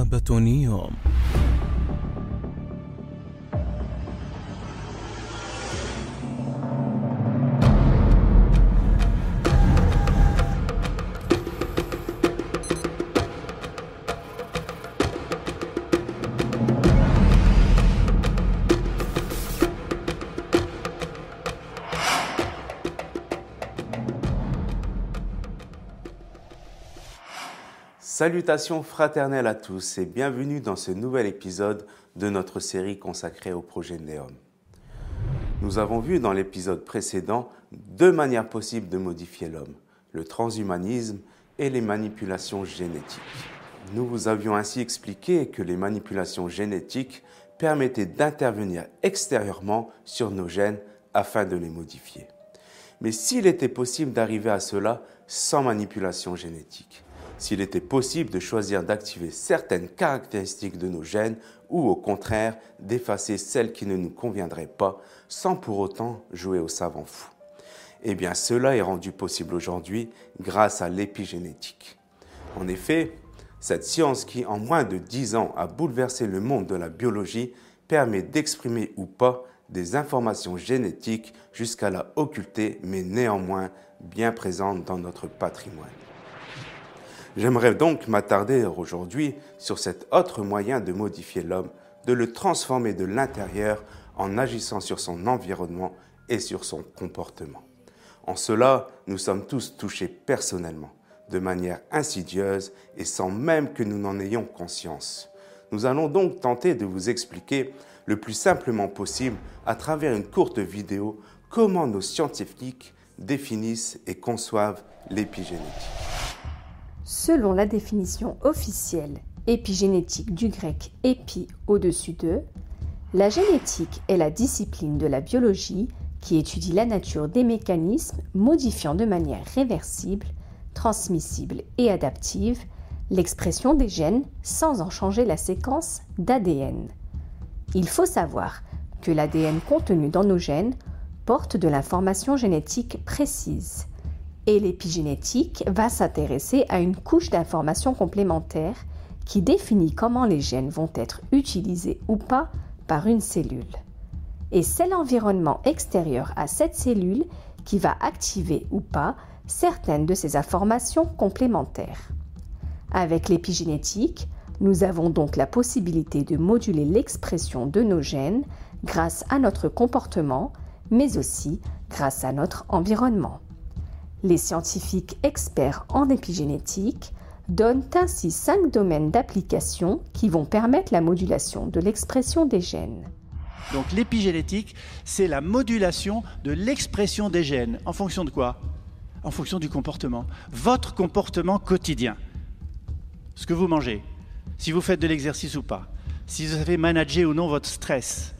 غابة نيوم Salutations fraternelles à tous et bienvenue dans ce nouvel épisode de notre série consacrée au projet Néom. Nous avons vu dans l'épisode précédent deux manières possibles de modifier l'homme, le transhumanisme et les manipulations génétiques. Nous vous avions ainsi expliqué que les manipulations génétiques permettaient d'intervenir extérieurement sur nos gènes afin de les modifier. Mais s'il était possible d'arriver à cela sans manipulation génétique, s'il était possible de choisir d'activer certaines caractéristiques de nos gènes ou au contraire d'effacer celles qui ne nous conviendraient pas sans pour autant jouer au savant fou. Eh bien cela est rendu possible aujourd'hui grâce à l'épigénétique. En effet, cette science qui en moins de 10 ans a bouleversé le monde de la biologie permet d'exprimer ou pas des informations génétiques jusqu'à la occulter mais néanmoins bien présentes dans notre patrimoine. J'aimerais donc m'attarder aujourd'hui sur cet autre moyen de modifier l'homme, de le transformer de l'intérieur en agissant sur son environnement et sur son comportement. En cela, nous sommes tous touchés personnellement, de manière insidieuse et sans même que nous n'en ayons conscience. Nous allons donc tenter de vous expliquer le plus simplement possible, à travers une courte vidéo, comment nos scientifiques définissent et conçoivent l'épigénétique. Selon la définition officielle épigénétique du grec épi au-dessus de, la génétique est la discipline de la biologie qui étudie la nature des mécanismes modifiant de manière réversible, transmissible et adaptive l'expression des gènes sans en changer la séquence d'ADN. Il faut savoir que l'ADN contenu dans nos gènes porte de l'information génétique précise et l'épigénétique va s'intéresser à une couche d'informations complémentaires qui définit comment les gènes vont être utilisés ou pas par une cellule. Et c'est l'environnement extérieur à cette cellule qui va activer ou pas certaines de ces informations complémentaires. Avec l'épigénétique, nous avons donc la possibilité de moduler l'expression de nos gènes grâce à notre comportement, mais aussi grâce à notre environnement. Les scientifiques experts en épigénétique donnent ainsi cinq domaines d'application qui vont permettre la modulation de l'expression des gènes. Donc l'épigénétique, c'est la modulation de l'expression des gènes. En fonction de quoi? En fonction du comportement. Votre comportement quotidien. Ce que vous mangez, si vous faites de l'exercice ou pas, si vous avez managé ou non votre stress,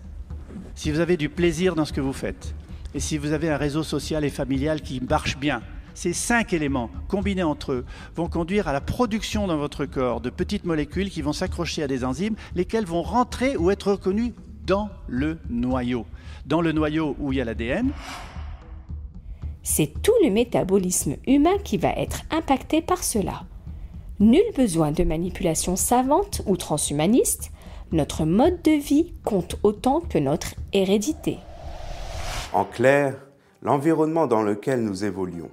si vous avez du plaisir dans ce que vous faites, et si vous avez un réseau social et familial qui marche bien, ces cinq éléments combinés entre eux vont conduire à la production dans votre corps de petites molécules qui vont s'accrocher à des enzymes, lesquelles vont rentrer ou être reconnues dans le noyau. Dans le noyau où il y a l'ADN. C'est tout le métabolisme humain qui va être impacté par cela. Nul besoin de manipulation savante ou transhumaniste, notre mode de vie compte autant que notre hérédité. En clair, l'environnement dans lequel nous évoluons,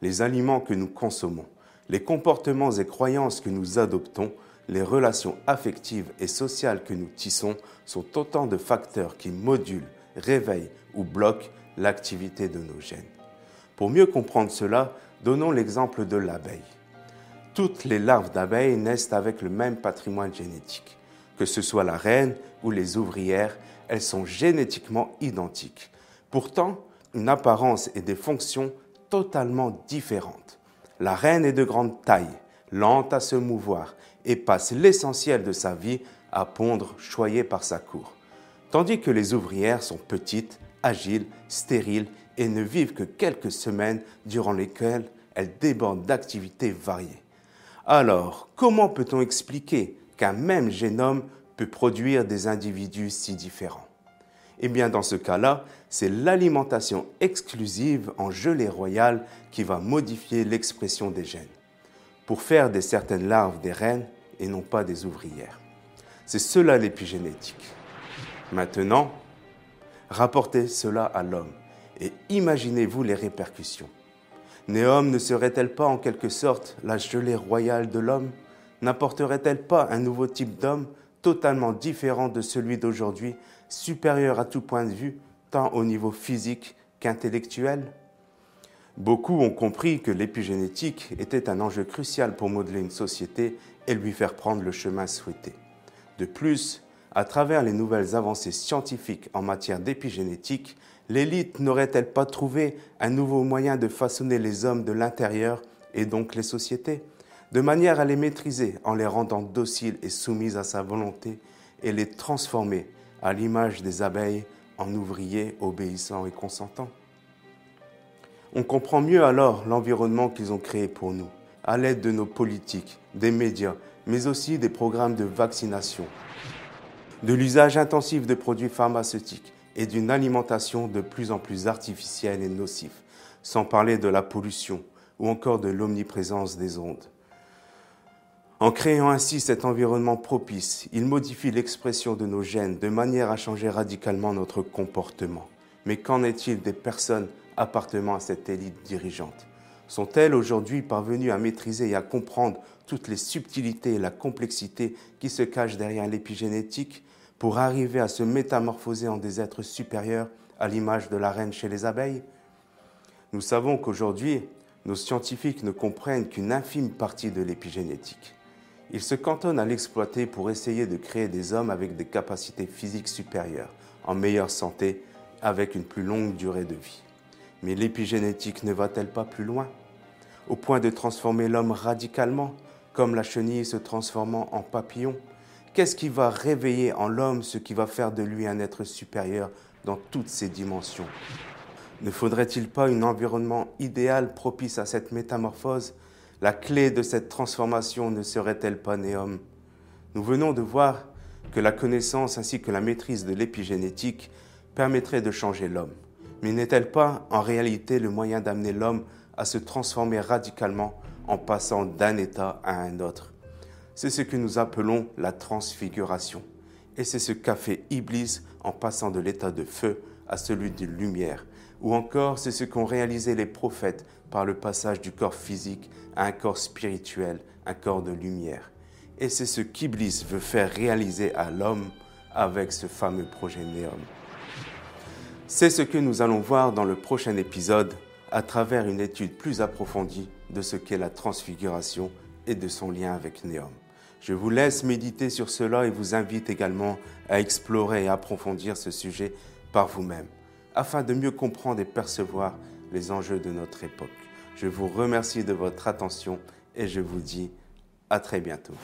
les aliments que nous consommons, les comportements et croyances que nous adoptons, les relations affectives et sociales que nous tissons sont autant de facteurs qui modulent, réveillent ou bloquent l'activité de nos gènes. Pour mieux comprendre cela, donnons l'exemple de l'abeille. Toutes les larves d'abeilles naissent avec le même patrimoine génétique. Que ce soit la reine ou les ouvrières, elles sont génétiquement identiques. Pourtant, une apparence et des fonctions totalement différentes. La reine est de grande taille, lente à se mouvoir et passe l'essentiel de sa vie à pondre choyée par sa cour. Tandis que les ouvrières sont petites, agiles, stériles et ne vivent que quelques semaines durant lesquelles elles débordent d'activités variées. Alors, comment peut-on expliquer qu'un même génome peut produire des individus si différents? Eh bien, dans ce cas-là, c'est l'alimentation exclusive en gelée royale qui va modifier l'expression des gènes. Pour faire de certaines larves des reines, et non pas des ouvrières. C'est cela l'épigénétique. Maintenant, rapportez cela à l'homme et imaginez-vous les répercussions. Néom ne serait-elle pas en quelque sorte la gelée royale de l'homme? N'apporterait-elle pas un nouveau type d'homme totalement différent de celui d'aujourd'hui, supérieur à tout point de vue, tant au niveau physique qu'intellectuel Beaucoup ont compris que l'épigénétique était un enjeu crucial pour modeler une société et lui faire prendre le chemin souhaité. De plus, à travers les nouvelles avancées scientifiques en matière d'épigénétique, l'élite n'aurait-elle pas trouvé un nouveau moyen de façonner les hommes de l'intérieur et donc les sociétés, de manière à les maîtriser en les rendant dociles et soumises à sa volonté et les transformer à l'image des abeilles en ouvriers obéissants et consentants on comprend mieux alors l'environnement qu'ils ont créé pour nous, à l'aide de nos politiques, des médias, mais aussi des programmes de vaccination, de l'usage intensif de produits pharmaceutiques et d'une alimentation de plus en plus artificielle et nocive, sans parler de la pollution ou encore de l'omniprésence des ondes. En créant ainsi cet environnement propice, il modifie l'expression de nos gènes de manière à changer radicalement notre comportement. Mais qu'en est-il des personnes appartenant à cette élite dirigeante? Sont-elles aujourd'hui parvenues à maîtriser et à comprendre toutes les subtilités et la complexité qui se cachent derrière l'épigénétique pour arriver à se métamorphoser en des êtres supérieurs à l'image de la reine chez les abeilles? Nous savons qu'aujourd'hui, nos scientifiques ne comprennent qu'une infime partie de l'épigénétique. Ils se cantonnent à l'exploiter pour essayer de créer des hommes avec des capacités physiques supérieures, en meilleure santé, avec une plus longue durée de vie. Mais l'épigénétique ne va-t-elle pas plus loin? Au point de transformer l'homme radicalement, comme la chenille se transformant en papillon Qu'est-ce qui va réveiller en l'homme ce qui va faire de lui un être supérieur dans toutes ses dimensions? Ne faudrait-il pas un environnement idéal propice à cette métamorphose? La clé de cette transformation ne serait-elle pas Néom Nous venons de voir que la connaissance ainsi que la maîtrise de l'épigénétique permettrait de changer l'homme. Mais n'est-elle pas en réalité le moyen d'amener l'homme à se transformer radicalement en passant d'un état à un autre? C'est ce que nous appelons la transfiguration. Et c'est ce qu'a fait Iblis en passant de l'état de feu à celui de lumière. Ou encore, c'est ce qu'ont réalisé les prophètes par le passage du corps physique à un corps spirituel, un corps de lumière. Et c'est ce qu'Iblis veut faire réaliser à l'homme avec ce fameux projet Néom. C'est ce que nous allons voir dans le prochain épisode à travers une étude plus approfondie de ce qu'est la transfiguration et de son lien avec Néom. Je vous laisse méditer sur cela et vous invite également à explorer et approfondir ce sujet par vous-même, afin de mieux comprendre et percevoir les enjeux de notre époque. Je vous remercie de votre attention et je vous dis à très bientôt.